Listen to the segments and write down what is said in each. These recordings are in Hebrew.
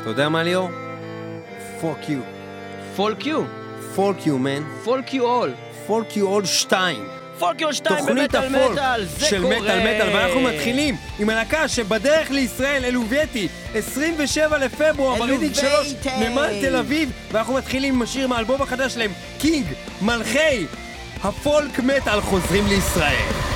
אתה יודע מה ליאור? פוק יו. פולק יו. פולק יו, מן. פולק יו אול. פולק יו אול 2. פולק יו 2 תוכנית במטאל מטאל, זה של קורה. מטאל מטאל, ואנחנו מתחילים עם הלהקה שבדרך לישראל, אלובייטי, 27 לפברואר, ברידינג 3, אלובייטי. נמל תל אביב, ואנחנו מתחילים עם השיר מהאלבום החדש שלהם, קינג, מלכי, הפולק מטאל חוזרים לישראל.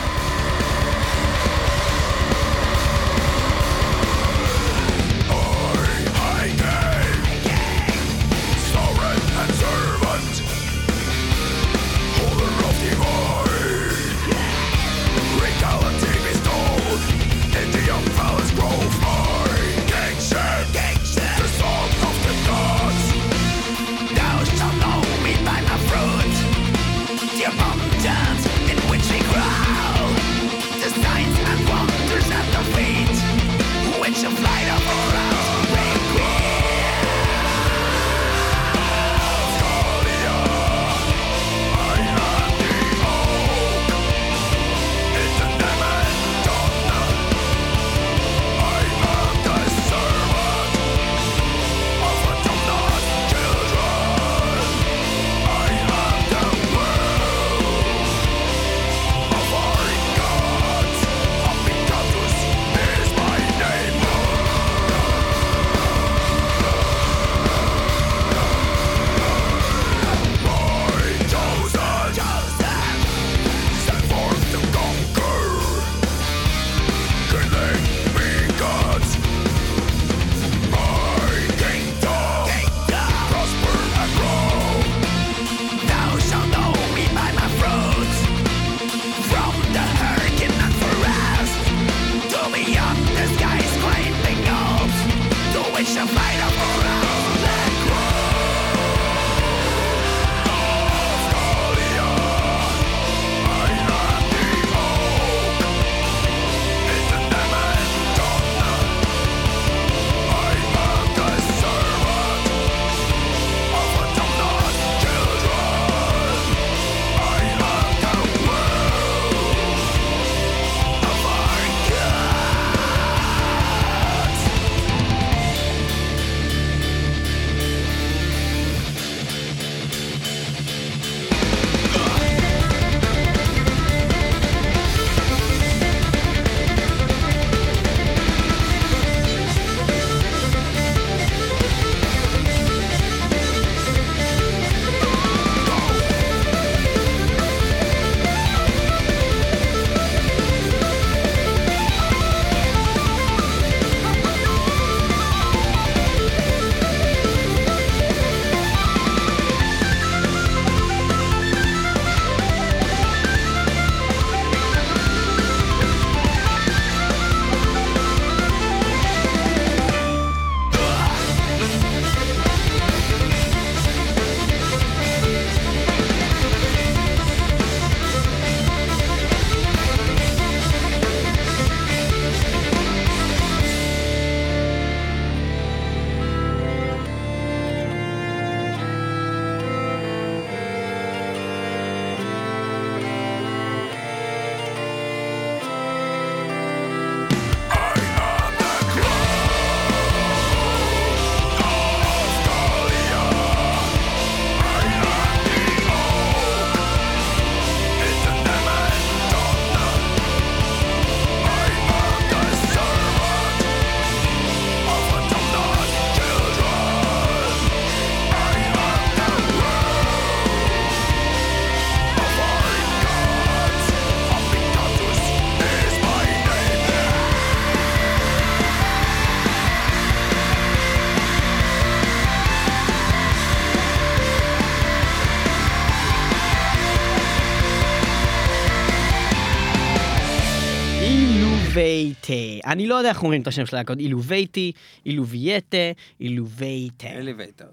אני לא יודע איך אומרים את השם של הלהקות, אילובייטי, אילובייטה, אילובייטה. אלווייטר.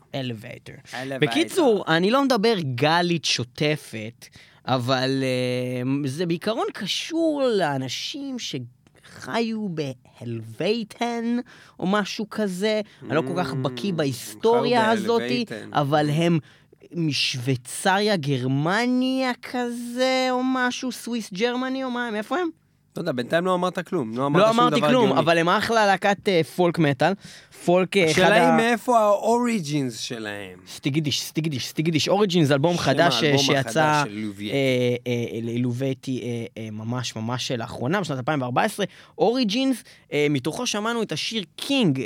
אלווייטר. בקיצור, אני לא מדבר גלית שוטפת, אבל uh, זה בעיקרון קשור לאנשים שחיו ב Helvetian או משהו כזה. אני לא כל כך בקיא בהיסטוריה הזאתי. אבל הם... משוויצריה, גרמניה כזה, או משהו, סוויס גרמני, או מה, מאיפה הם? לא יודע, בינתיים לא אמרת כלום. לא אמרת לא שום דבר אמרתי כלום, הגיוני. אבל הם אחלה להקת אה, פולק מטאל. פולק אה, אחד השאלה היא ה... מאיפה האוריג'ינס שלהם. סטיגידיש, סטיגידיש, סטיגידיש אוריג'ינס, אלבום חדש אה, האלבום שיצא לובייטי. אה, אה, אה, אה, ממש ממש לאחרונה, בשנת 2014. אוריג'ינס, אה, מתוכו שמענו את השיר קינג, אה,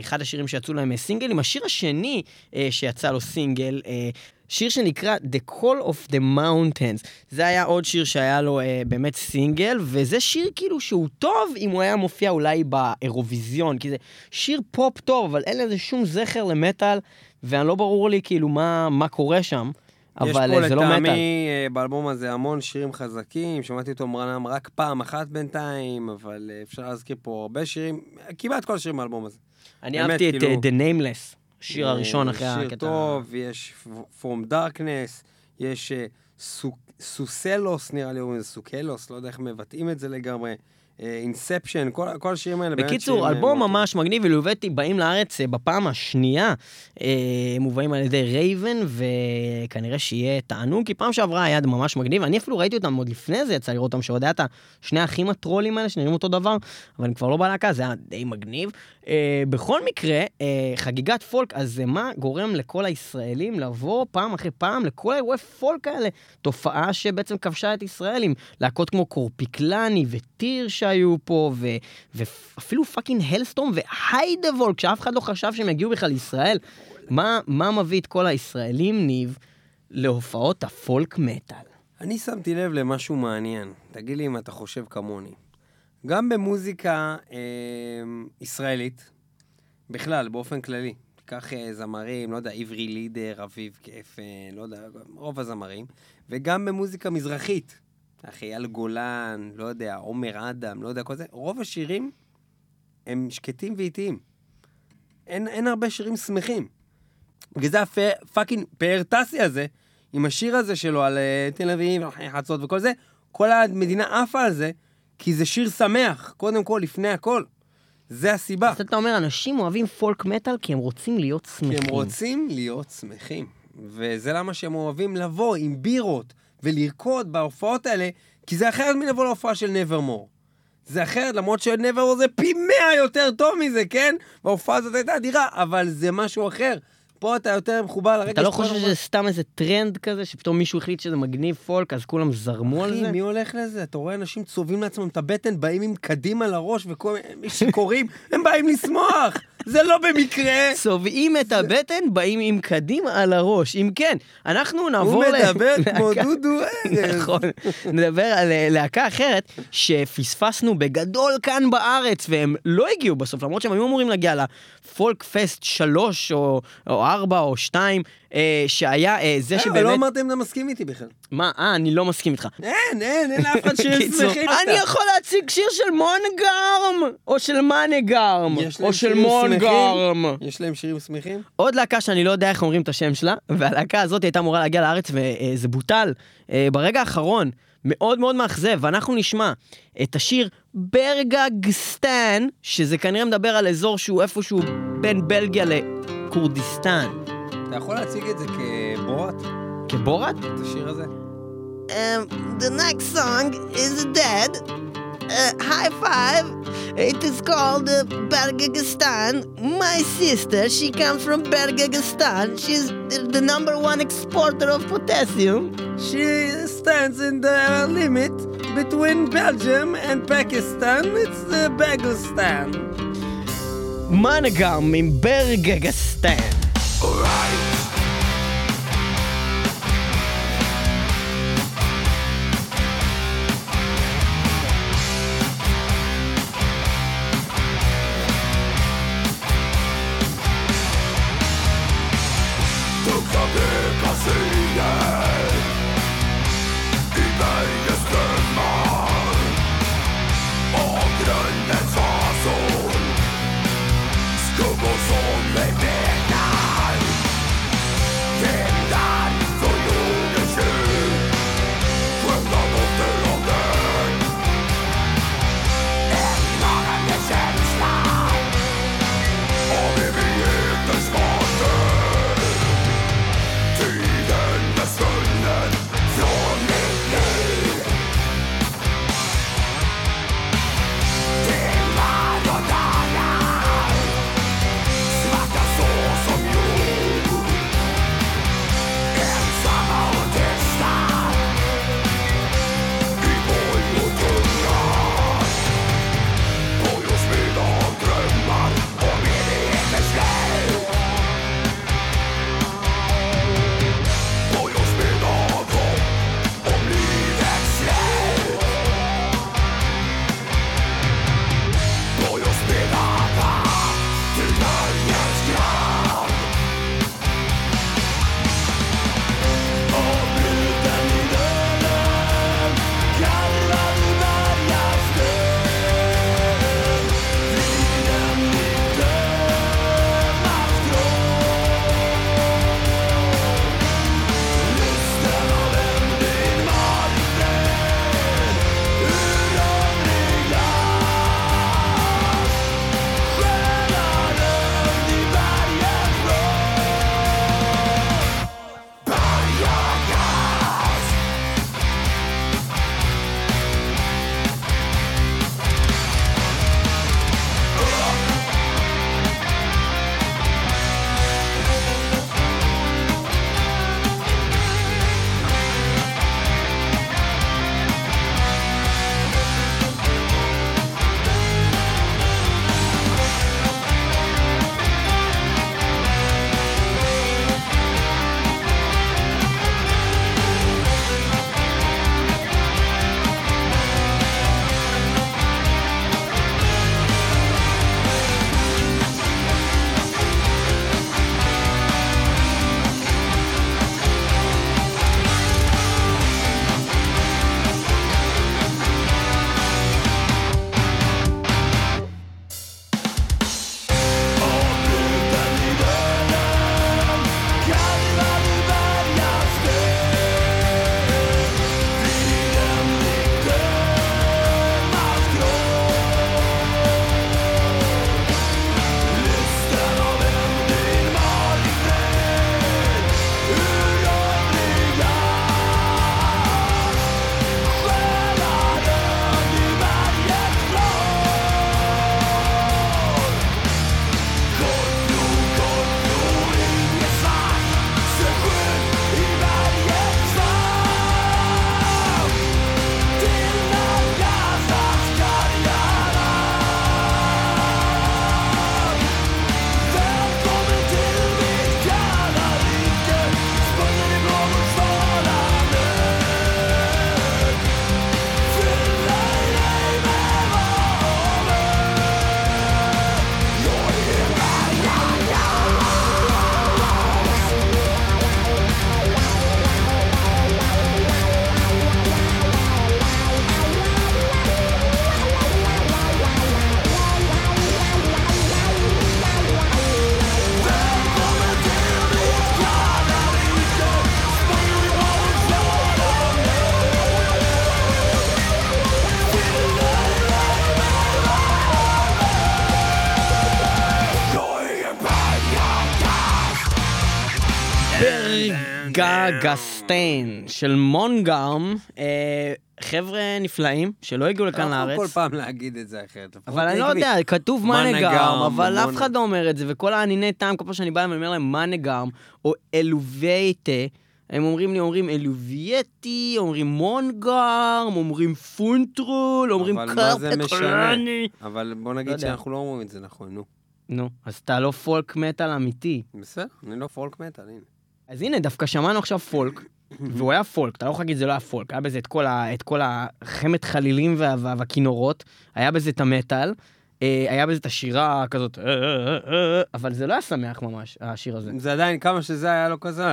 אחד השירים שיצאו להם אה, סינגלים. השיר השני אה, שיצא לו סינגל, אה, שיר שנקרא The Call of the Mountains. זה היה עוד שיר שהיה לו אה, באמת סינגל, וזה שיר כאילו שהוא טוב אם הוא היה מופיע אולי באירוויזיון, כי זה שיר פופ טוב, אבל אין לזה שום זכר למטאל, ואני לא ברור לי כאילו מה, מה קורה שם. אבל יש אה, פה זה לא לטעמי מטאל. אה, באלבום הזה המון שירים חזקים, שמעתי אותו מרנם רק פעם אחת בינתיים, אבל אה, אפשר להזכיר פה הרבה שירים, כמעט כל השירים באלבום הזה. אני באמת, אהבתי את כאילו- The Nameless, השיר הראשון אחרי אה, הקטע. שיר טוב, יש From Darkness, יש אה, סו- סוסלוס, נראה לי סוקלוס, לא יודע איך מבטאים את זה לגמרי, Inception, כל כל השירים האלה. בקיצור, אה, אלבום מאוד ממש מגניב, ו Eluveitie באים לארץ אה, בפעם השנייה, אה, מובאים על ידי רייבן, וכנראה שיהיה תענוג, כי פעם שעברה היה ממש מגניב, אני אפילו ראיתי אותם עוד לפני זה, יצא לראות אותם, שעוד היה את השני האחים הטרולים האלה, שנראים אותו דבר, אבל הם כבר לא בלהקה, זה היה די מגניב. אה, בכל מקרה, אה, חגיגת פולק, אז זה מה גורם לכל הישראלים לבוא פעם אחרי פעם לכל האירועי פולק האלה, תופעה שבעצם כבשה את ישראל עם להקות כמו Korpiklaani ו Týr שהיו פה, ו, ואפילו fucking Alestorm ו Heidevolk, שאף אחד לא חשב שהם יגיעו בכלל לישראל. מה, מה מביא את כל הישראלים, ניב, להופעות הפולק מטאל? אני שמתי לב למשהו מעניין, תגיד לי אם אתה חושב כמוני. גם במוזיקה אה, ישראלית, בכלל, באופן כללי, תיקח אה, זמרים, לא יודע, עברי לידר, אביב גפן, לא יודע, רוב הזמרים, וגם במוזיקה מזרחית, אחי, אייל גולן, לא יודע, עומר אדם, לא יודע, כל זה, רוב השירים הם שקטים ואיטיים. אין, אין הרבה שירים שמחים. בגלל זה הפאקינג פאר טסי הזה, עם השיר הזה שלו על אה, תל אביב, חצות וכל זה, כל המדינה עפה על זה, כי זה שיר שמח, קודם כל, לפני הכל. זה הסיבה. אז אתה אומר, אנשים אוהבים פולק מטאל כי הם רוצים להיות כי שמחים. הם רוצים להיות שמחים. וזה למה שהם אוהבים לבוא עם בירות ולרקוד בהופעות האלה, כי זה אחרת מלבוא להופעה של Nevermore. זה אחרת, למרות ש Nevermore זה פי מאה יותר טוב מזה, כן? וההופעה הזאת הייתה אדירה, אבל זה משהו אחר. פה אתה יותר מחובר לרגע אתה לא חושב שזה סתם איזה טרנד כזה, שפתאום מישהו החליט שזה מגניב פולק, אז כולם זרמו על אחי, זה? מי הולך לזה? אתה רואה אנשים צובעים לעצמם את הבטן, באים עם קרניים לראש וכל מיני שיכורים, הם באים לשמוח! זה לא במקרה! צובעים את הבטן, באים עם קדימה על הראש. אם כן, אנחנו הוא נעבור ל... מדבר כמו דודו ארז. נכון. נדבר על אה, להקה אחרת שפספסנו בגדול כאן בארץ, והם לא הגיעו בסוף, למרות שהם היו אמורים להגיע לפולק פסט 3 או 4 או 2, שהיה אה, זה אה, אבל לא שבאמת... אמרתם אם אתה מסכים איתי בכלל. מה, אה, אני לא מסכים איתך. אין, אין, אין לאף אחד שירים קיצור, שמחים אני יכול להציג שיר של מונגרם, או של מאנגרם, להם או של שירים מונגרם. יש להם שירים שמחים? עוד להקה שאני לא יודע איך אומרים את השם שלה, והלהקה הזאת הייתה אמורה להגיע לארץ וזה בוטל אה, ברגע האחרון. מאוד מאוד מאכזב, ואנחנו נשמע את השיר ברגגסטן, שזה כנראה מדבר על אזור שהוא איפשהו בין בלגיה לכורדיסטן. אתה יכול להציג את זה כבורת, כבורת? את השיר הזה? Um, the next song is dead. uh, high five. It is called uh, Bergagistan. My sister, she comes from Bergagistan. She's the number one exporter of potassium. She stands in the limit between Belgium and Pakistan. It's uh, the Bergistan. Managam in Bergagistan. All right. גסטיין של מונגרם, אה, חבר'ה נפלאים שלא הגיעו לכאן לארץ. כל פעם להגיד את זה אחרת. אבל אני לא. יודע, כתוב מנגרם, אבל. אף אחד לא אומר את זה, וכל הניני טעם, כל פעם שאני בא אני אומר להם מנגרם, או אלובייטה, הם אומרים לי, אומרים אלובייטי, אומרים מונגרם, אומרים פונטרול, אומרים? קרפקרני. אבל בוא לא נגיד יודע. שאנחנו לא אומרים את זה נכון, נו. נו, אז אתה לא פולק מטאל אמיתי. בסדר, אני לא פולק מטאל, הנה. אז הנה, דווקא שמענו עכשיו פולק, והוא היה פולק, אתה לא יכול להגיד זה לא היה פולק, היה בזה את כל, החמת חלילים וה, וה, והכינורות, היה בזה את המטאל, היה בזה את השירה כזאת, אה, אה, אה, אה, אבל זה לא היה שמח ממש, השיר הזה. זה עדיין, כמה שזה היה לו כזה, זה לא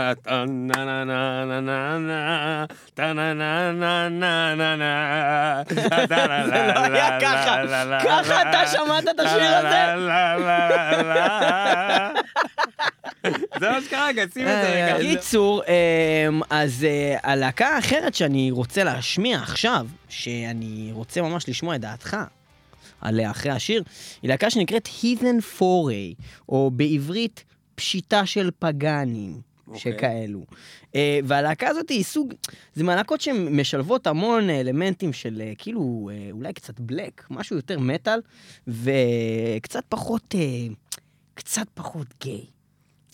היה ככה. ככה אתה שמעת את השיר הזה? זה מה שקרה, רגע, שים את זה רגע. קיצור, אמ, אז אה, הלהקה האחרת שאני רוצה להשמיע עכשיו, שאני רוצה ממש לשמוע את דעתך עליה אחרי השיר, היא להקה שנקראת Heathen Foray, או בעברית פשיטה של פגאנים. אוקיי. שכאלו. אה, והלהקה הזאת היא סוג, זה מהלהקות שמשלבות המון אלמנטים של אה, כאילו אה, אולי קצת בלק, משהו יותר מטאל, וקצת פחות, אה, קצת פחות גיי.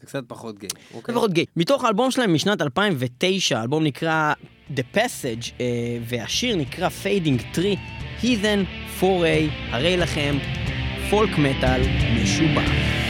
זה קצת פחות גיי, אוקיי? קצת פחות גיי. מתוך האלבום שלהם משנת 2009, האלבום נקרא The Passage, אה, והשיר נקרא Fading Tree, Heathen Foray, הרי לכם פולק מטאל משובח.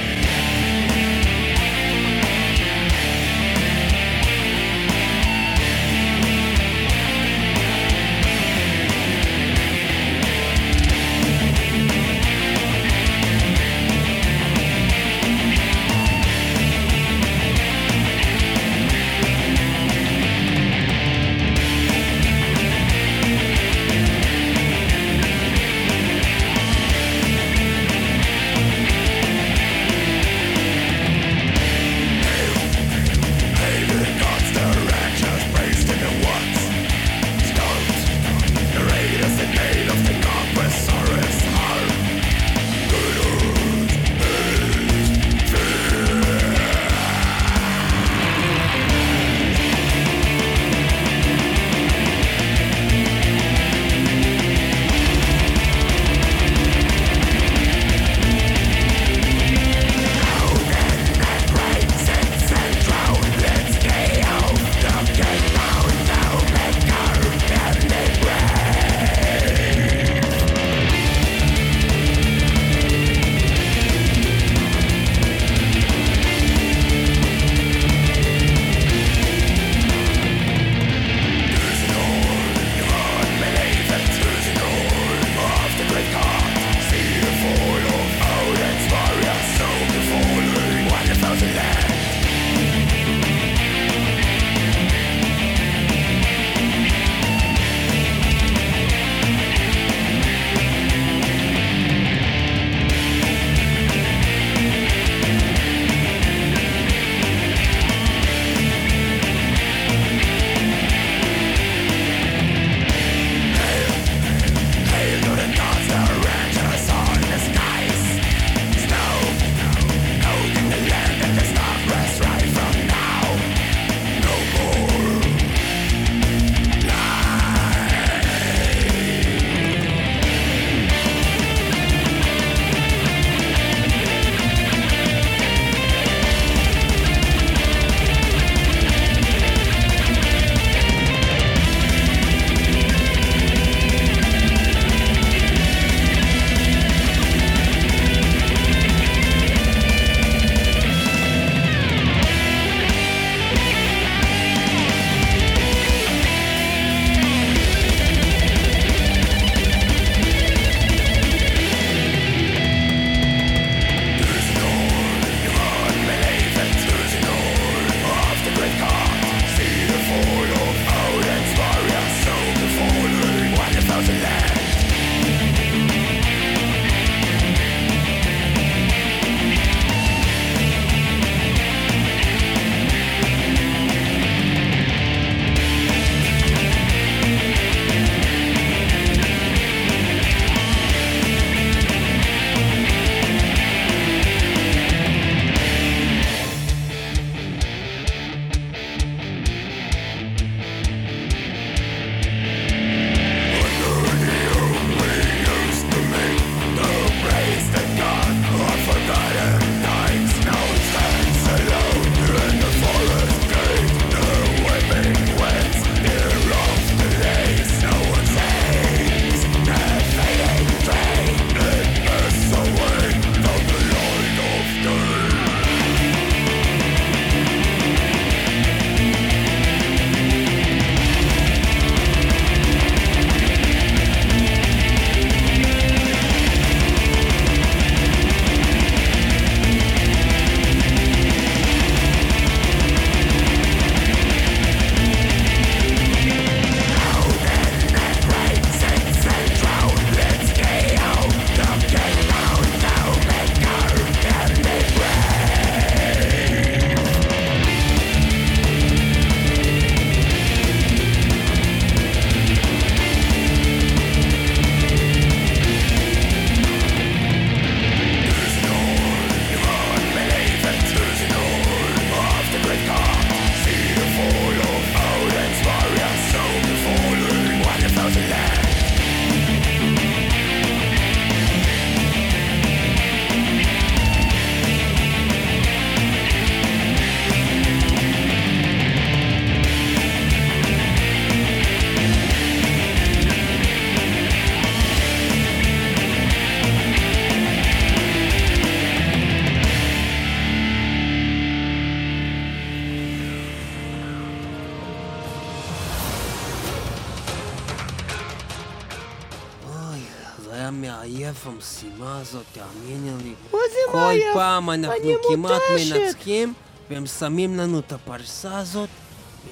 זה היה מעייף המשימה הזאת, תאמיני לי. מה זה כל מעייף? פעם אנחנו כמעט מותשת. מנצחים, והם שמים לנו את הפרסה הזאת,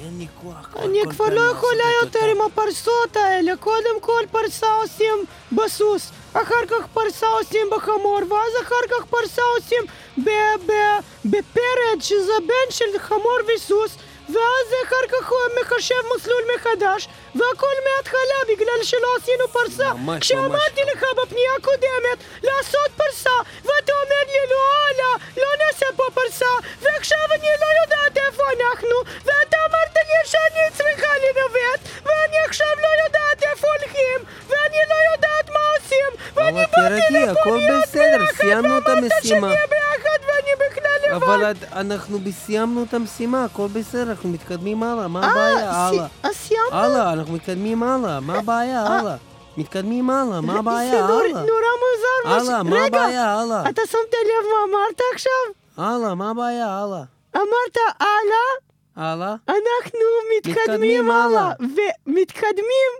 ואין לי כוח. כל- אני כל כבר פעם לא יכולה יותר אותה. עם הפרסות האלה. קודם כל פרסה עושים בסוס, אחר כך פרסה עושים בחמור, ואז אחר כך פרסה עושים ב- ב- בפרד, שזה בן של חמור וסוס, ואז אחר כך הוא מחשב מסלול מחדש, והכל מההתחלה בגלל שלא עשינו פרסה. ממש, כשאמרתי ממש לך בפנייה הקודמת לעשות פרסה, ואתה אומר לי לא, לא, לא נעשה פה פרסה, ועכשיו אני לא יודעת איפה אנחנו, ואתה אמרת לי שאני צריכה לנווט, ואני עכשיו לא יודעת איפה הולכים, ואני לא יודעת מה עושים, ואני באתי לפה בסדר, ביחד, סיימנו את ואמרת המשימה. שנהיה ביחד ואני בכלל לבד. אבל אנחנו סיימנו את המשימה, הכל בסדר, אנחנו מתקדמים הלאה, מה אה, הבעיה? הלאה. אז סיימת? הלאה, אנחנו מתקדמים הלאה, מה הבעיה? אה. הלאה. מתקדמים הלאה, מה הבעיה? זה הלאה. נורא מוזר. הלאה, מה הבעיה? הלאה. אתה שמת לב מה אמרת עכשיו? הלאה, מה הבעיה? הלאה. אמרת הלאה? הלאה. אנחנו מתקדמים הלאה. ומתקדמים,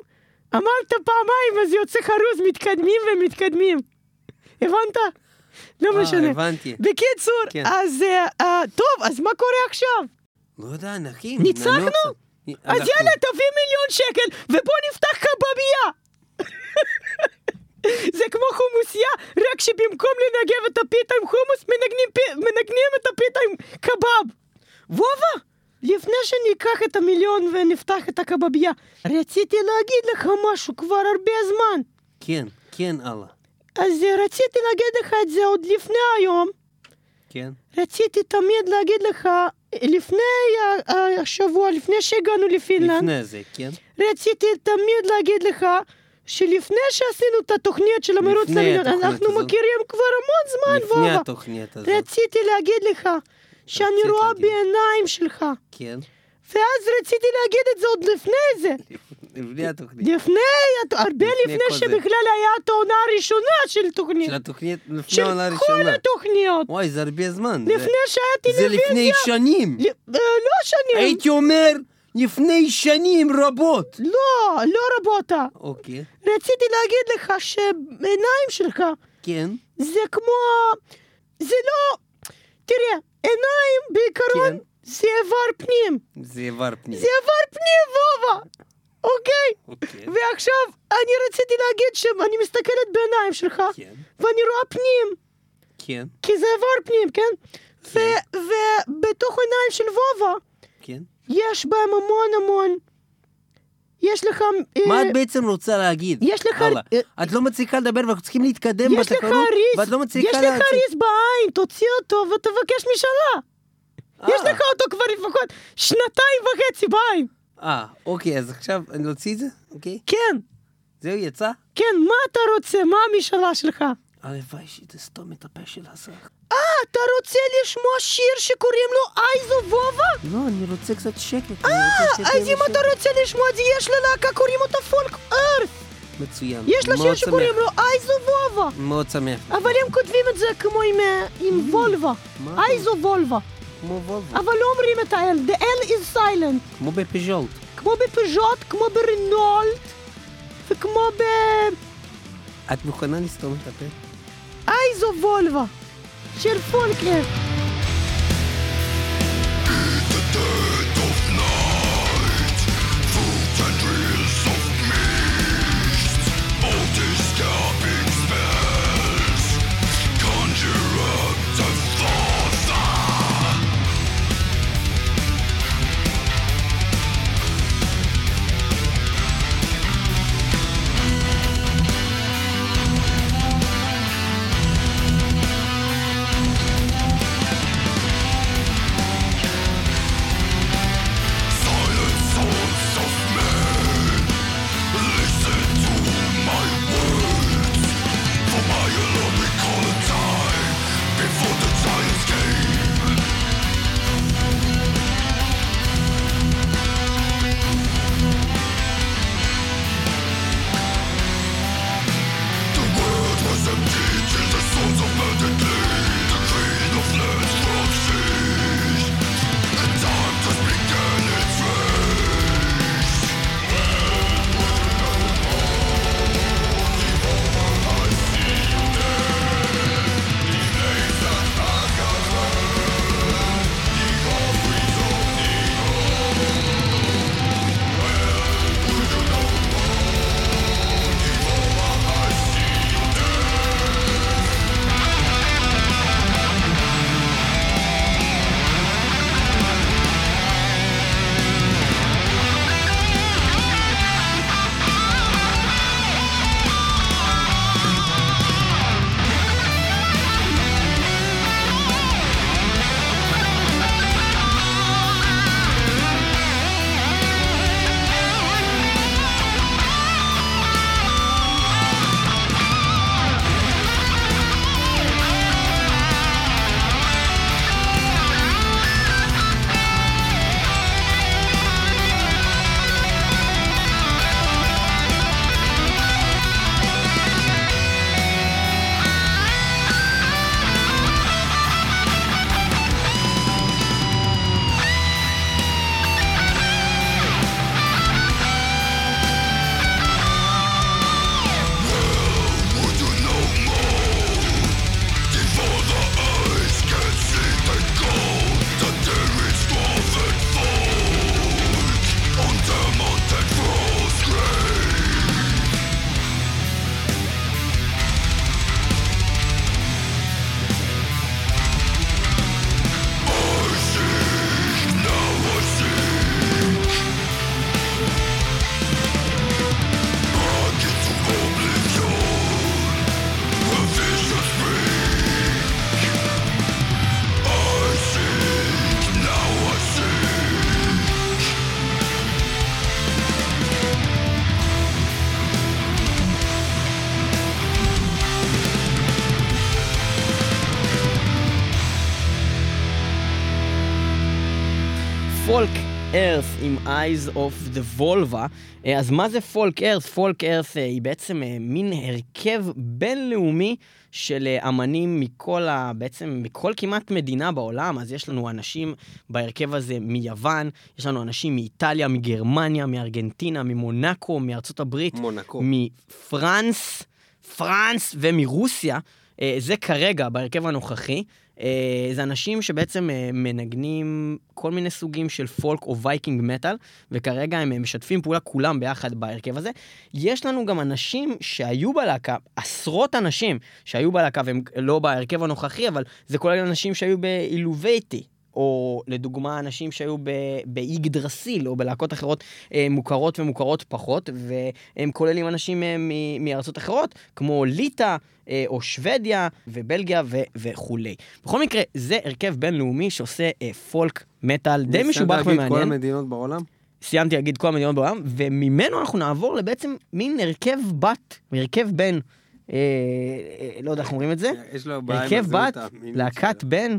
אמרת פעמיים, אז יוצא חרוז, מתקדמים ומתקדמים. הבנת? לא משנה. הבנתי. בקיצור. אז טוב, אז מה קורה עכשיו? לא יודע, נחים. ניצחנו? אז יאללה, תביא מיליון שקל, ובוא נפתח קבבייה! זה כמו חומוסייה, רק שבמקום לנגב את הפיתה עם חומוס, מנגנים, מנגנים את הפיתה עם קבב. וובה, לפני שניקח את המיליון ונפתח את הקבבייה, רציתי להגיד לך משהו כבר הרבה זמן. כן, כן, הלאה. אז רציתי להגיד לך את זה עוד לפני היום. כן. רציתי תמיד להגיד לך, לפני השבוע, לפני שהגענו לפינלנד, לפני זה, כן? רציתי תמיד להגיד לך שלפני שעשינו את התוכנית של המרוץ למיליון, אנחנו הזאת. מכירים כבר המון זמן, לפני וובה. התוכנית הזאת. רציתי להגיד לך שאני רואה להגיד. בעיניים שלך, כן. ואז רציתי להגיד את זה עוד לפני זה. לפני התוכנית. לפני, הרבה לפני כל זה. שבכלל היה את העונה הראשונה של תוכנית. של התוכנית, לפני של העונה כל הראשונה. התוכניות. וואי, זה הרבה זמן. זה- לפני שהיה זה טלוויזיה. לפני שנים. אה, לא שנים. הייתי אומר, לפני שנים רבות. לא, לא רבותה. אוקיי, רציתי להגיד לך שבעיניים שלך כן. זה כמו... זה לא... תראה, עיניים בעיקרון כן. זה איבר פנים. זה איבר פנים. זה איבר פנים, וובה! אוקיי? אוקיי. ועכשיו, אני רציתי להגיד שאני מסתכלת בעיניים שלך, כן, ואני רואה פנים, כן, כי זה איבר פנים, כן? ו- ובתוך העיניים של וובה, כן. יש בהם המון המון... יש לך... אה, מה את בעצם רוצה להגיד? יש לך... את לא מצליחה לדבר ואנחנו צריכים להתקדם ריס, ואת לא מצליחה יש לך. ריס בעין, תוציא אותו ותבקש משאלה. יש אה, לך אותו כבר לפחות שנתיים וחצי בעין. אה, אוקיי, אז עכשיו אני אוציא את זה? אוקיי. כן, זהו, יצא? כן, מה אתה רוצה? מה המשאלה שלך? הלוואי שתסתום את הפה של הזך. אה, אתה רוצה לשמוע שיר שקוראים לו אייזו וובה? לא, אני רוצה קצת שקט. אה, אז אם אתה רוצה לשמוע את זה, יש ללהקה, קוראים אותה פולק ארת. מצוין. יש לה שיר שקוראים. לו אייזו וובה. מאוד שמח. אבל הם כותבים את זה כמו עם. מה? אייזו וולבה. כמו וולבו. אבל לא אומרים את ה-L, the L is silent. כמו בפז'ולט. כמו בפז'וט, כמו ברנולט, וכמו את מוכנה לסתום את הפה? באייזו וולבה של פולקנר. Eyes of the Volva. אה, אז מה זה Folk Earth? Folk Earth היא בעצם אה, מין הרכב בינלאומי של אה, אמנים מכל ה... בעצם מכל כמעט מדינה בעולם. אז יש לנו אנשים בהרכב הזה מיוון, יש לנו אנשים מאיטליה, מגרמניה, מארגנטינה, ממונקו, מארצות הברית, מונקו. מ France, France ומרוסיה. זה כרגע בהרכב הנוכחי. אה, זה אנשים שבעצם אה, מנגנים כל מיני סוגים של folk או Viking metal, וכרגע הם משתפים פעולה כולם ביחד בהרכב הזה. יש לנו גם אנשים שהיו בלהקה, עשרות אנשים שהיו בלהקה, והם לא בהרכב הנוכחי, אבל זה כולל אנשים שהיו באילובייטי. או לדוגמה אנשים שהיו באיגדרסיל או בלהקות אחרות אה, מוכרות ומוכרות פחות, והם כוללים אנשים אה, מארצות אחרות, כמו ליטא אה, או שוודיה ובלגיה ו- וכולי. בכל מקרה, זה הרכב בינלאומי שעושה פולק מטאל די משובח ניסית להגיד כל ומעניין. המדינות בעולם? סיימתי להגיד כל המדינות בעולם, וממנו אנחנו נעבור לבעצם מין הרכב בת, הרכב בן, אה, אה, לא יודע איך אומרים את זה, הרכב בת, להקת שלו. בן.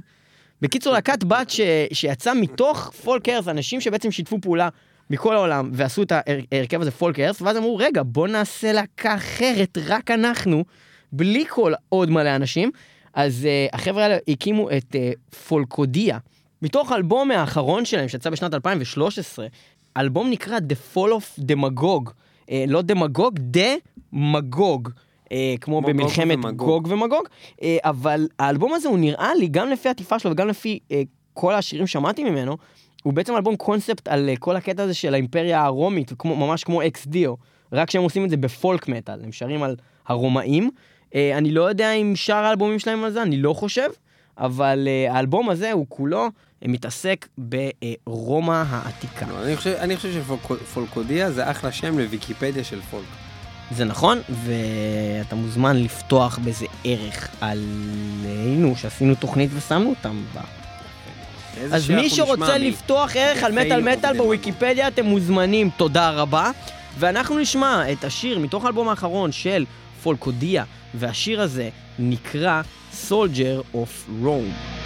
בקיצור, להקת בת ש... שיצאה מתוך פולק ארס, אנשים שבעצם שיתפו פעולה מכל העולם ועשו את ההר- ההרכב הזה פולק ארס, ואז אמרו, רגע, בוא נעשה להקה אחרת, רק אנחנו, בלי כל עוד מלא אנשים. אז אה, החבר'ה האלה הקימו את אה, Folkodia, מתוך האלבום האחרון שלהם, שיצא בשנת 2013, אלבום נקרא The Fall of the Magog. אה, לא דמגוג, the Magog. אה, כמו במלחמת גוג ומגוג. גוג ומגוג, אה, אבל האלבום הזה הוא נראה לי, גם לפי העטיפה שלו וגם לפי אה, כל השירים שמעתי ממנו, הוא בעצם אלבום קונספט על אה, כל הקטע הזה של האימפריה הרומית, כמו, ממש כמו Ex Deo, רק שהם עושים את זה ב folk metal, הם שרים על הרומאים. אה, אני לא יודע אם שאר האלבומים שלהם על זה, אני לא חושב, אבל אה, האלבום הזה הוא כולו אה, מתעסק ברומא העתיקה. אני חושב- אני חושב שפולקודיה זה אחלה שם לוויקיפדיה של פולק. זה נכון, ואתה מוזמן לפתוח בזה ערך עלינו, שעשינו תוכנית ושמנו אותם בה. אז מי שרוצה לפתוח ערך על מטאל מטאל. בוויקיפדיה, אתם מוזמנים, תודה רבה. ואנחנו נשמע את השיר מתוך האלבום האחרון של פולקודיה, והשיר הזה נקרא Soldier of Rome.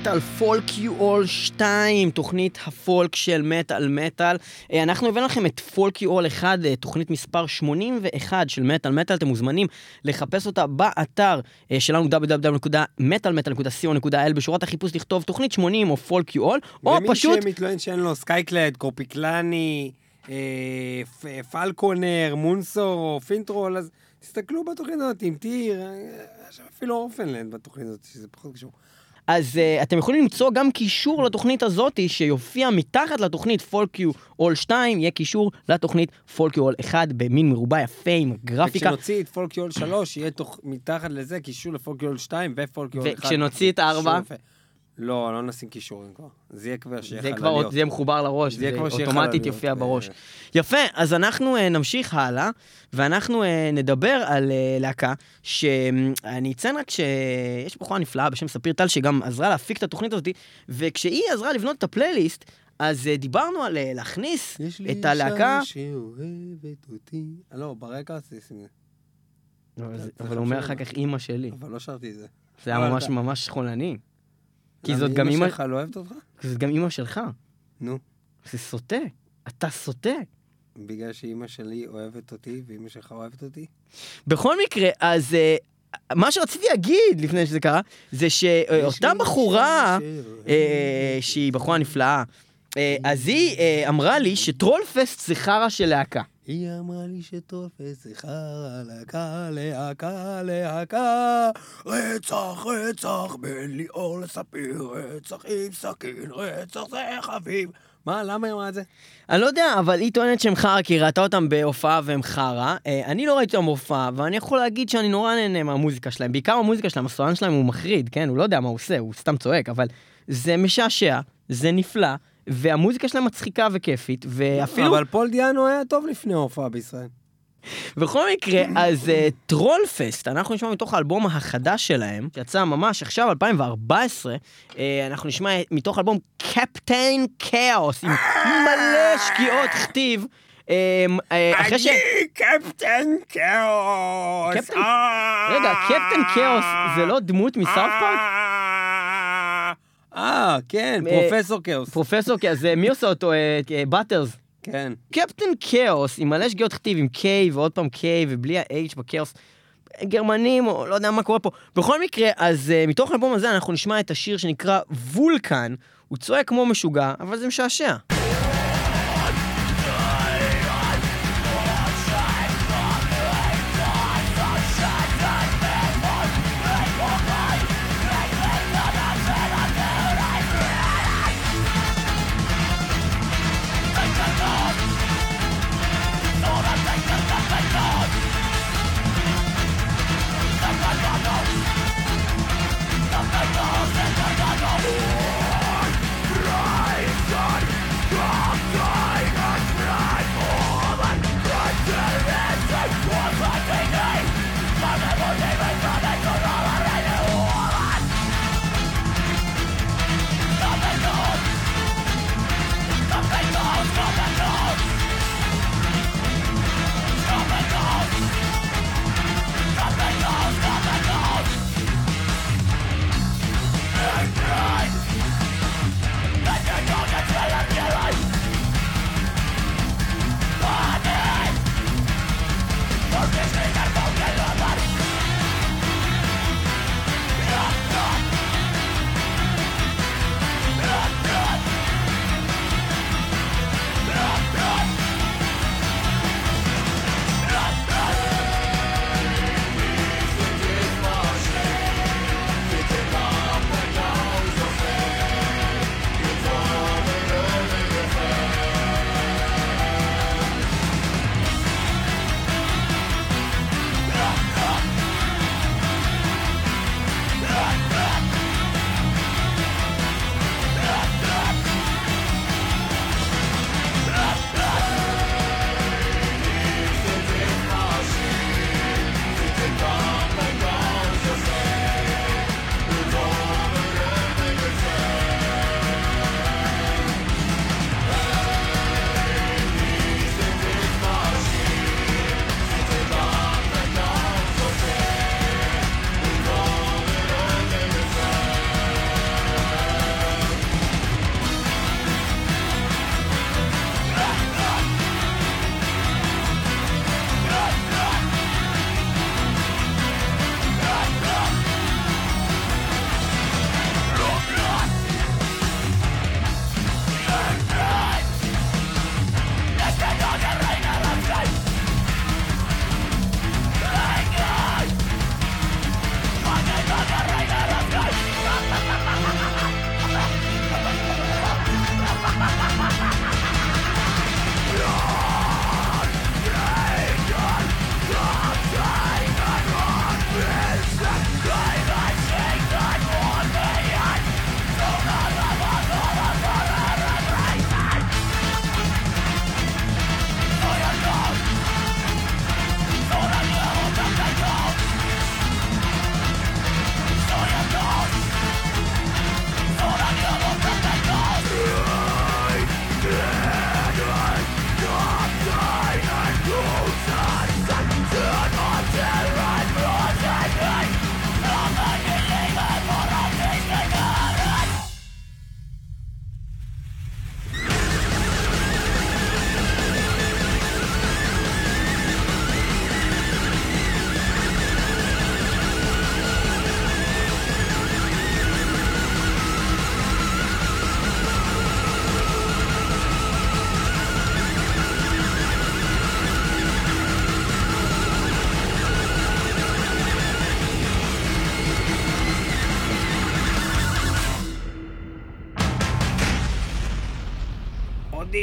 מטאל Folk You All 2, תוכנית הפולק של מטאל מטאל. אה, אנחנו הבאנו לכם את Folk You All 1, אה, תוכנית מספר 81 של מטאל מטאל, אתם מוזמנים לחפש אותה באתר אה, שלנו www.metalmetal.co.il בשורת החיפוש לכתוב תוכנית 80 או Folk You All, או פשוט... ומי שמתלונן שאין לו Skyclad, Korpiklaani, פ- Falconer, Moonsorrow או Finntroll, אז תסתכלו בתוכנית הזאת אה, יש אפילו אורפנלנד בתוכנית הזאת, שזה פחות קשור. אז uh, אתם יכולים למצוא גם קישור לתוכנית הזאתי, שיופיע מתחת לתוכנית פולקיו אול 2, יהיה קישור לתוכנית פולקיו אול 1 במין מרובע יפה עם גרפיקה. וכשנוציא את פולקיו אול 3, יהיה תוך, מתחת לזה קישור לפולקיו אול 2 ופולקיו אול 1. וכשנוציא את 4... לא, לא נשים קישורים כבר. זה יהיה כבר שיהיה זה חלליות. כבר זה יהיה מחובר לראש, זה זה כבר אוטומטית יופיע אה, בראש. יפה, אז אנחנו uh, נמשיך הלאה, ואנחנו uh, נדבר על uh, להקה, שאני אציין רק שיש בחורה נפלאה בשם ספיר טל, שגם עזרה להפיק את התוכנית הזאת, וכשהיא עזרה לבנות את הפלייליסט, אז דיברנו על להכניס יש לי את הלהקה... אישה שאוהבת אותי. אה, לא, ברקע עשיתי את זה. אבל זה- זה אבל הוא אומר. אחר כך אימא שלי. אבל לא שרתי את זה. זה היה לא, ממש ממש חולני. כי זאת גם אמא אימא... שלך לא אוהבת אותך? זאת גם אימא שלך. נו. זה סוטה. אתה סוטה. בגלל שאימא שלי אוהבת אותי ואימא שלך אוהבת אותי? בכל מקרה, אז אה, מה שרציתי להגיד לפני שזה קרה, זה שאותה בחורה, אה, שהיא בחורה נפלאה, אה, אז היא אה, אמרה לי שטרולפסט זה חרא של להקה. היא אמרה לי שטופס זה חרא, להקה, להקה, להקה, רצח, רצח, בין ליאור לספיר, רצח עם סכין, רצח זה חביב. מה, למה היא אמרה את זה? אני לא יודע, אבל היא טוענת שהם חרא כי היא ראתה אותם בהופעה והם חרא. אה, אני לא ראיתי אותם בהופעה, ואני יכול להגיד שאני נורא נהנה מהמוזיקה שלהם. בעיקר המוזיקה שלהם, הסולן שלהם הוא מחריד, כן? הוא לא יודע מה הוא עושה, הוא סתם צועק, אבל זה משעשע, זה נפלא, והמוזיקה שלהם מצחיקה וכיפית, ואפילו... אבל פול דיאנו היה טוב לפני ההופעה בישראל. בכל מקרה, אז uh, טרולפסט, אנחנו נשמע מתוך האלבום החדש שלהם, שיצא ממש עכשיו, 2014, uh, אנחנו נשמע מתוך האלבום קפטיין כאוס, עם מלא שגיאות כתיב. Uh, אחרי ש... קפטן כאוס! רגע, קפטן כאוס זה לא דמות מסאוף פארק? אה, כן, אה, פרופסור כאוס. פרופסור, אה, מי עושה אותו? באטרס. כן. קפטן כאוס, עם מלא שגיאות כתיב, עם K ועוד פעם K ובלי ה-H בכאוס. גרמנים, או לא יודע מה קורה פה. בכל מקרה, אז uh, מתוך האלבום הזה אנחנו נשמע את השיר שנקרא וולקן. הוא צועק כמו משוגע, אבל זה משעשע.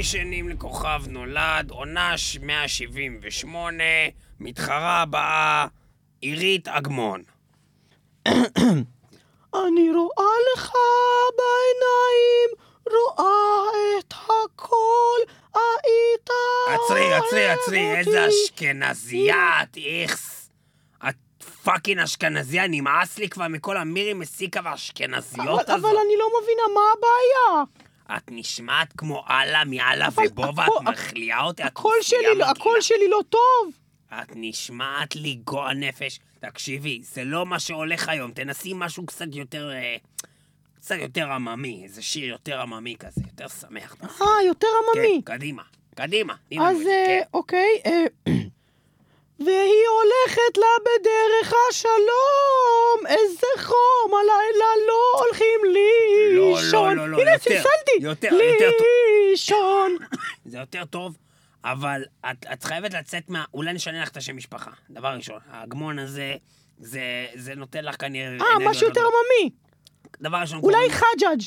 אודישנים לכוכב נולד, עונה 178, מתחרה הבאה, עירית אגמון. אני רואה לך בעיניים, רואה את הכל, היית... עצרי, עצרי, עצרי, איזה. אשכנזייה, את איכס. את fucking אשכנזייה, נמאס לי כבר מכל המירי מסיקה והאשכנזיות הזאת. אבל אני לא מבינה, מה הבעיה? את נשמעת כמו אללה מאללה אבל ובובה, הקול- את מחליאה אותי, את שלי, לא-. הקול שלי לא טוב. את נשמעת לי גועל נפש. תקשיבי, זה לא מה שהולך היום, תנסי משהו קצת יותר... אה, קצת יותר עממי, איזה שיר יותר עממי כזה, יותר שמח. אה, יותר עממי. כן, קדימה, קדימה. אז אה, כן. אוקיי. אה, והיא הולכת לה בדרך השלום, איזה חום, הלילה לא הולכים לא, לישון. לא, לא, הנה, יותר, צלצלתי. יותר, יותר טוב. לישון. זה יותר טוב, אבל את, את חייבת לצאת מה... אולי נשנה לך את השם משפחה. דבר ראשון, ההגמון הזה, זה, זה נותן לך כנראה... אה, משהו יותר לא. עממי. דבר ראשון... אולי קוראים- חג'אג'.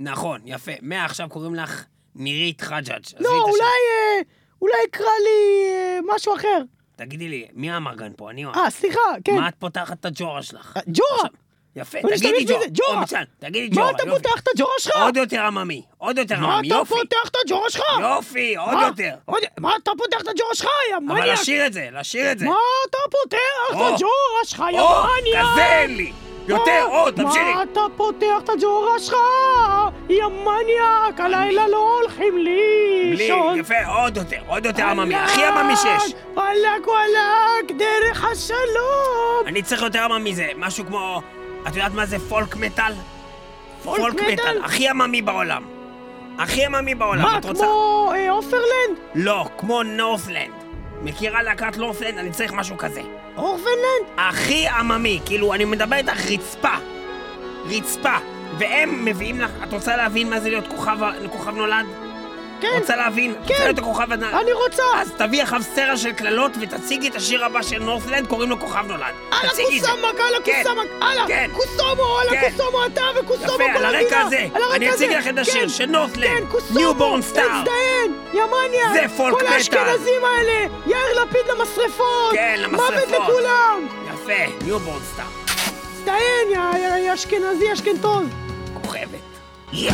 נכון, יפה. מעכשיו קוראים לך נירית חג'אג'. לא. אולי... אה, אולי יקרא לי אה, משהו אחר. תגידי לי, מי האמרגן פה? אני או... אה, סליחה, כן. מה את פותחת את הג'ורה שלך? אה, ג'ורה. יפה, תגידי ג'ורה. ג'ורה. או, תגידי ג'ורה. מה אתה. פותח את הג'ורה שלך? עוד יותר עממי, עוד יותר מה עממי, אתה יופי. פותח את הג'ורה שלך? יופי, עוד מה? יותר. מה אתה פותח את הג'ורה שלך, יא אבל מניאק? לשיר את זה, לשיר את זה. מה אתה פותח את או, הג'ורה שלך, יא או, מניאק? כזה אין לי. יותר, מה- עוד, תמשיכי. מה אתה פותח את הג'ורה שלך, יא מניאק? הלילה לא הולכים בלי, לישון. יפה, עוד יותר, עוד יותר עממי, הכי עממי שיש. וואלכ וואלכ, דרך השלום. אני צריך יותר עממי מזה, משהו כמו... את יודעת מה זה פולק מטאל? פולק מטאל? הכי עממי בעולם. הכי עממי בעולם. מה, את רוצה... כמו אה, עופרלנד? לא, כמו נורת'לנד. מכירה להקת נורת'לנד? אני צריך משהו כזה. אורפנלנד? הכי עממי, כאילו, אני מדבר איתך רצפה. רצפה. והם מביאים לך, את רוצה להבין מה זה להיות כוכב, כוכב נולד? כן, רוצה להבין? כן. רוצה להיות הכוכב הנולד? אני רוצה. אז תביא אחריו סרט של קללות ותציגי את השיר הבא של נורת'לנד, קוראים לו כוכב נולד. תציגי את זה. הקוסמק, על כן, הקוסמק, הלאה, כן. קוסומו, כן. הקוסומו אתה וקוסומו יפה, כל המדינה. הזה, על הרקע אני אציג הזה. לכם את השיר כן, של נורת'לנד, קוסומו, Star. להזדיין, יא מניאק. זה פולק כל מטאל. האשכנזים האלה, יאיר לפיד למשרפות. כן, מוות למשרפות. לכולם. יפה, ניובורן סטאר. הזדיין, יא- אשכנזי, אשכנתוז. כוכבת. מטאל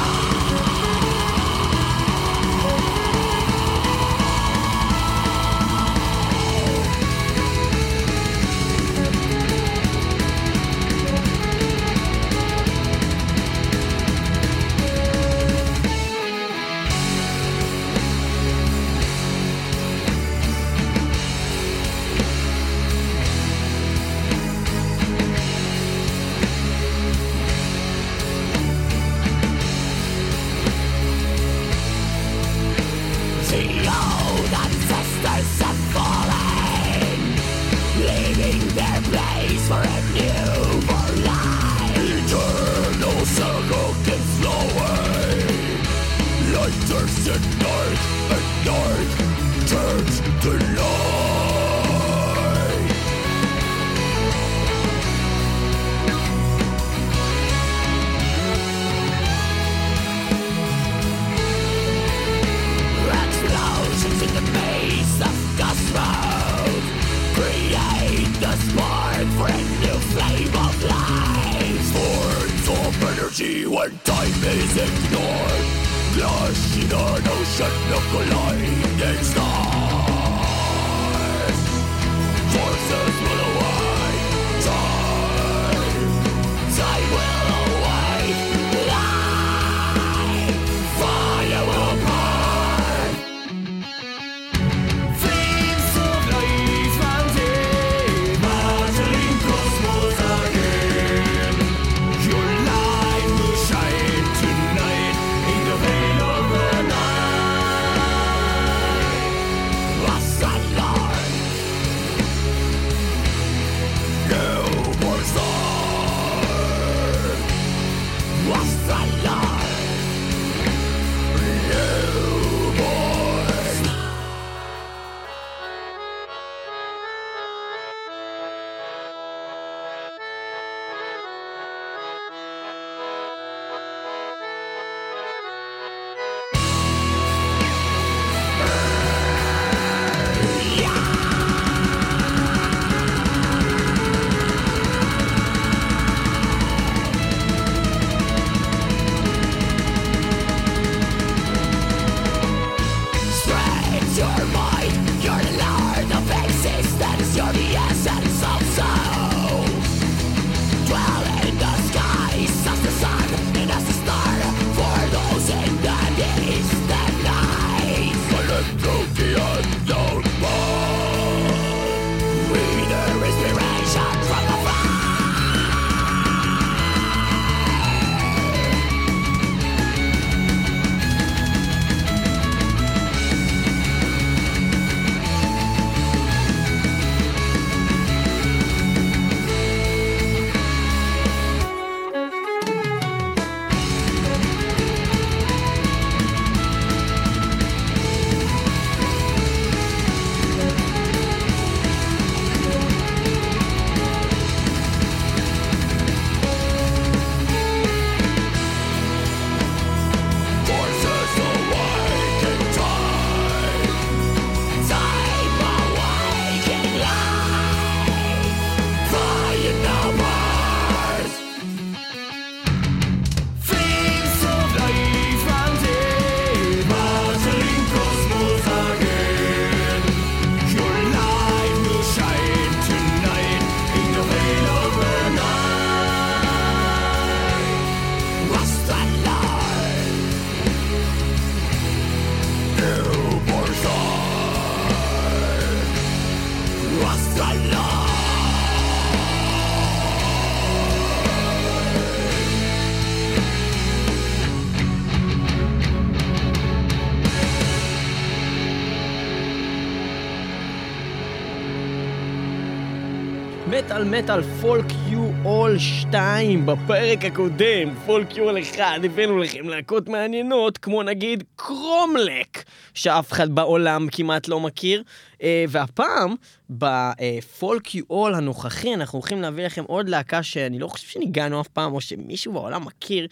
מטאל פולק יו אול 2 בפרק הקודם, פולק יו אול 1, הבאנו לכם להקות מעניינות כמו נגיד קרומלק, שאף אחד בעולם כמעט לא מכיר, אה, והפעם בפולק יו אול הנוכחי אנחנו הולכים להביא לכם עוד להקה שאני לא חושב שניגענו אף פעם או שמישהו בעולם מכיר,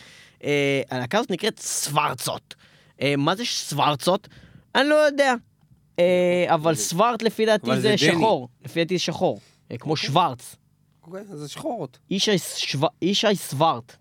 אה, הלהקה הזאת נקראת סוורצות. אה, מה זה סוורצות? אני לא יודע. אבל סווארט לפי דעתי זה. שחור. לפי דעתי זה שחור. כמו שוורץ. אוקיי, אז זה שחורות. ישי שו- ישי סווארט.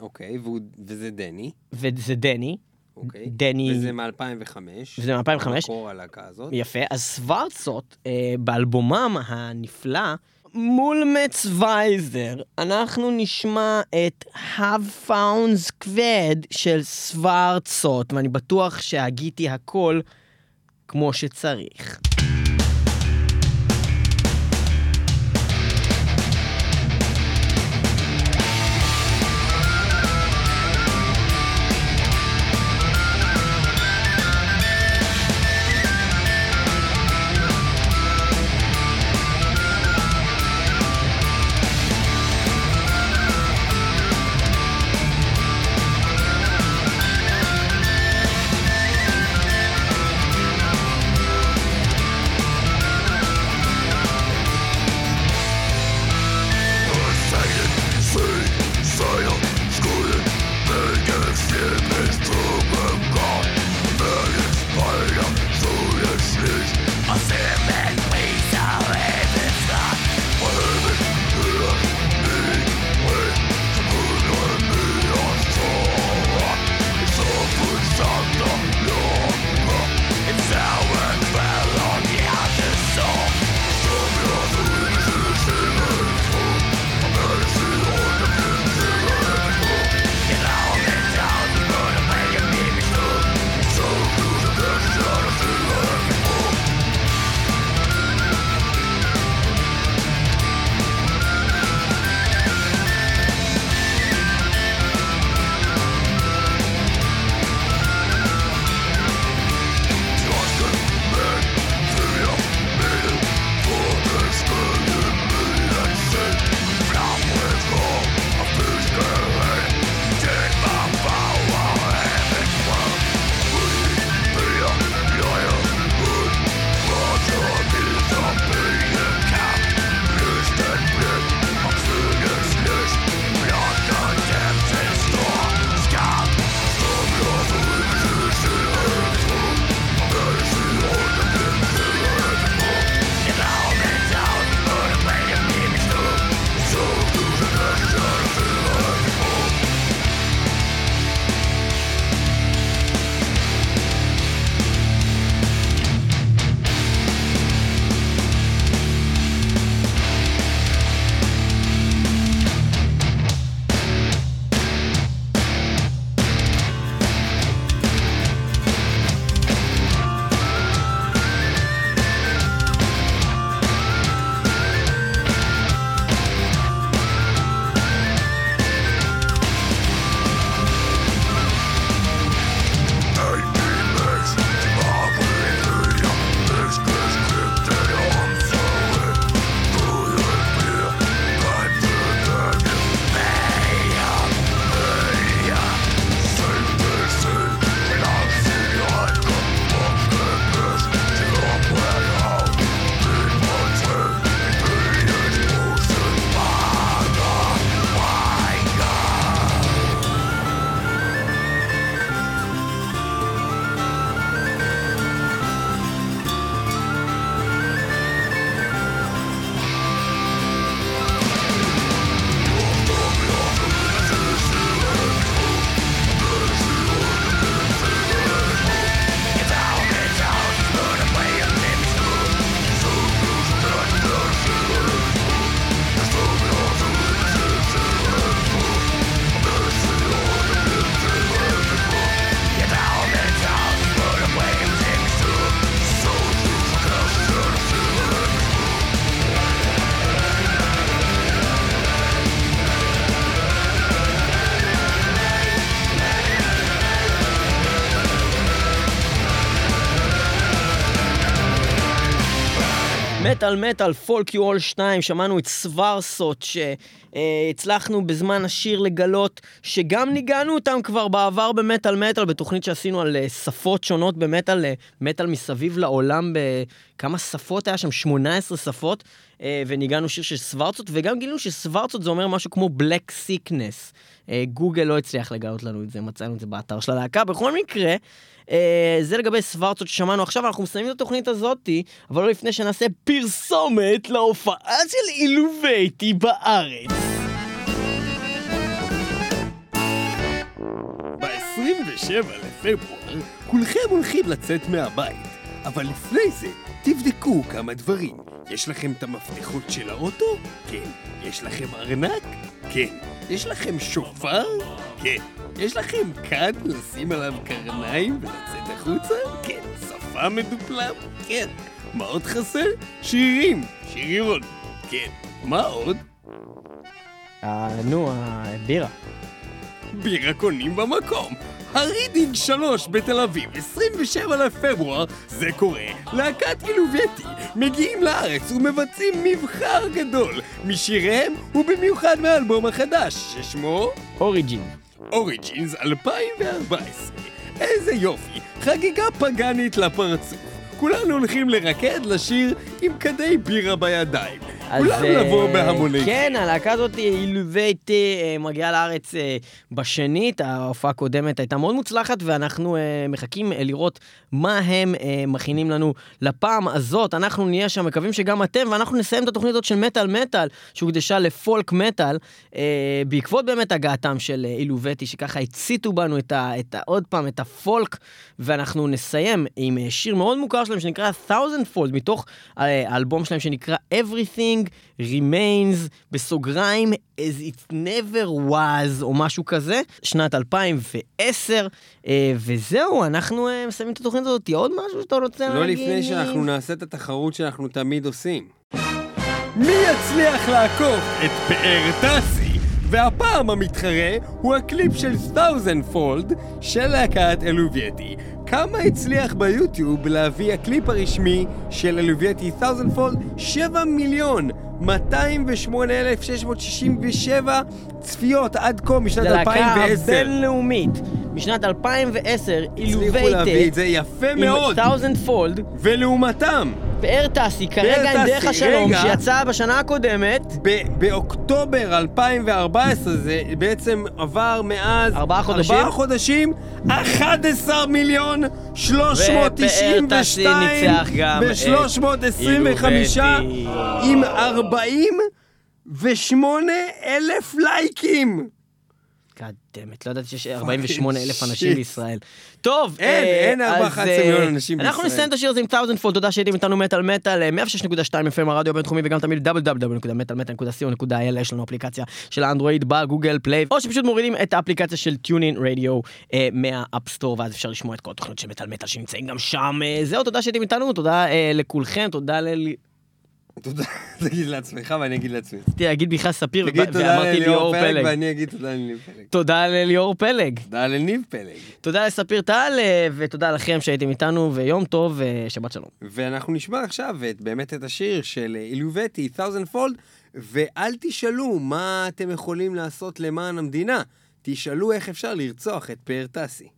אוקיי, והוא- וזה דני. וזה דני. אוקיי. דני- וזה מ-2005. וזה מ-2005. מקור הלהקה הזאת. יפה. אז סוורצות, אה, באלבומם הנפלא, מול מצ וייזר, אנחנו נשמע את Have Found Squad של סוורצות, ואני בטוח שהגיתי הכל כמו שצריך. מטאל מטאל, פולק יו אול 2, שמענו את סוורסות, שהצלחנו בזמן השיר לגלות שגם ניגענו אותם כבר בעבר במטאל מטאל, בתוכנית שעשינו על אה, שפות שונות במטאל, אה, מטאל מסביב לעולם, בכמה שפות היה שם? 18 שפות, אה, וניגענו שיר של סוורצות, וגם גילינו שסוורצות זה אומר משהו כמו בלק סיקנס. גוגל לא הצליח לגלות לנו את זה, מצאנו את זה באתר של הלהקה. בכל מקרה, זה לגבי סוורצות ששמענו עכשיו, אנחנו מסיימים את התוכנית הזאתי, אבל לא לפני שנעשה פרסומת להופעה של אילובייטי בארץ. ב-27 לפברואר כולכם הולכים לצאת מהבית, אבל לפני זה תבדקו כמה דברים. יש לכם את המפתחות של האוטו? כן. יש לכם ארנק? כן. יש לכם שופר? כן. יש לכם כד לשים עליו קרניים ולצאת החוצה? כן. שפה מדופלם? כן. מה עוד חסר? שירים. שיריון. כן. מה עוד? אה, נו, הבירה. בירה קונים במקום. הרידינג 3 בתל אביב, 27 לפברואר, זה קורה. להקת אילובייטי מגיעים לארץ ומבצעים מבחר גדול משיריהם ובמיוחד מהאלבום החדש, ששמו אוריג'ין. אוריג'ינס 2014. איזה יופי, חגיגה פגאנית לפרצוף. כולנו הולכים לרקד, לשיר עם כדי בירה בידיים. כולם אה, לבוא בהמוני. כן, הלהקה הזאת, אילובייטי, אה, מגיעה לארץ אה, בשנית, ההופעה הקודמת הייתה מאוד מוצלחת, ואנחנו מחכים לראות מה הם מכינים לנו לפעם הזאת. אנחנו נהיה שם, מקווים שגם אתם, ואנחנו נסיים את התוכנית הזאת של מטאל מטאל, שהוקדשה לפולק מטאל, בעקבות באמת הגעתם של אילובייטי, שככה הציתו בנו את ה, את ה, עוד פעם את הפולק, ואנחנו נסיים עם שיר מאוד מוכר שלהם שנקרא Thousand Fold, מתוך האלבום שלהם שנקרא Everything. Remains, בסוגריים, as it never was, או משהו כזה, שנת 2010, אה, וזהו, אנחנו אה, מסיימים את התוכנית הזאת. עוד משהו שאתה רוצה לא להגיד? לא לפני שאנחנו נעשה את התחרות שאנחנו תמיד עושים. מי יצליח לעקוף את פאר טסי? והפעם המתחרה הוא הקליפ של Thousand Fold של להקת Eluveitie. כמה הצליח ביוטיוב להביא הקליפ הרשמי של Eluveitie Thousand Fold? 7 מיליון 208,667 צפיות עד כה משנת 2010. זה להקה בינלאומית. משנת 2010, הצליחו להביא את זה יפה מאוד. עם תאוזנד פולד. ולעומתם, פאר טסי, כרגע עם דרך השלום, רגע, שיצא בשנה הקודמת. באוקטובר 2014 זה בעצם עבר מאז... ארבעה חודשים? ארבעה חודשים, 11 מיליון 392 ב-325 עם 48 אלף לייקים. God damn it, לא ידעתי שיש 48 אלף אנשים בישראל. טוב, אין, אין 4 מיליון אנשים בישראל. אנחנו נסיים את השיר הזה עם 1000 פול, תודה שהייתם איתנו מטאל מטאל, 106.2 FM הרדיו הבינתחומי וגם תמיד www.metalmetal.co.il, יש לנו אפליקציה של האנדרואיד ב Google Play, או שפשוט מורידים את האפליקציה של TuneIn Radio מה App Store, ואז אפשר לשמוע את כל התוכניות של מטאל מטאל שנמצאים גם שם. זהו, תודה שהייתם איתנו, תודה לכולכם, תודה ל... תודה, תגיד לעצמך ואני אגיד לעצמי. רציתי להגיד ספיר, ואמרתי ליאור פלג. ואני אגיד תודה לניב פלג. תודה לליאור פלג. תודה לניב פלג. תודה לספיר טל, אה, ותודה לכם שהייתם איתנו, ויום טוב, ושבת שלום. ואנחנו נשמע עכשיו באמת את השיר של אילובטי, Thousand Fold, ואל תשאלו מה אתם יכולים לעשות למען המדינה, תשאלו איך אפשר לרצוח את פאר טסי.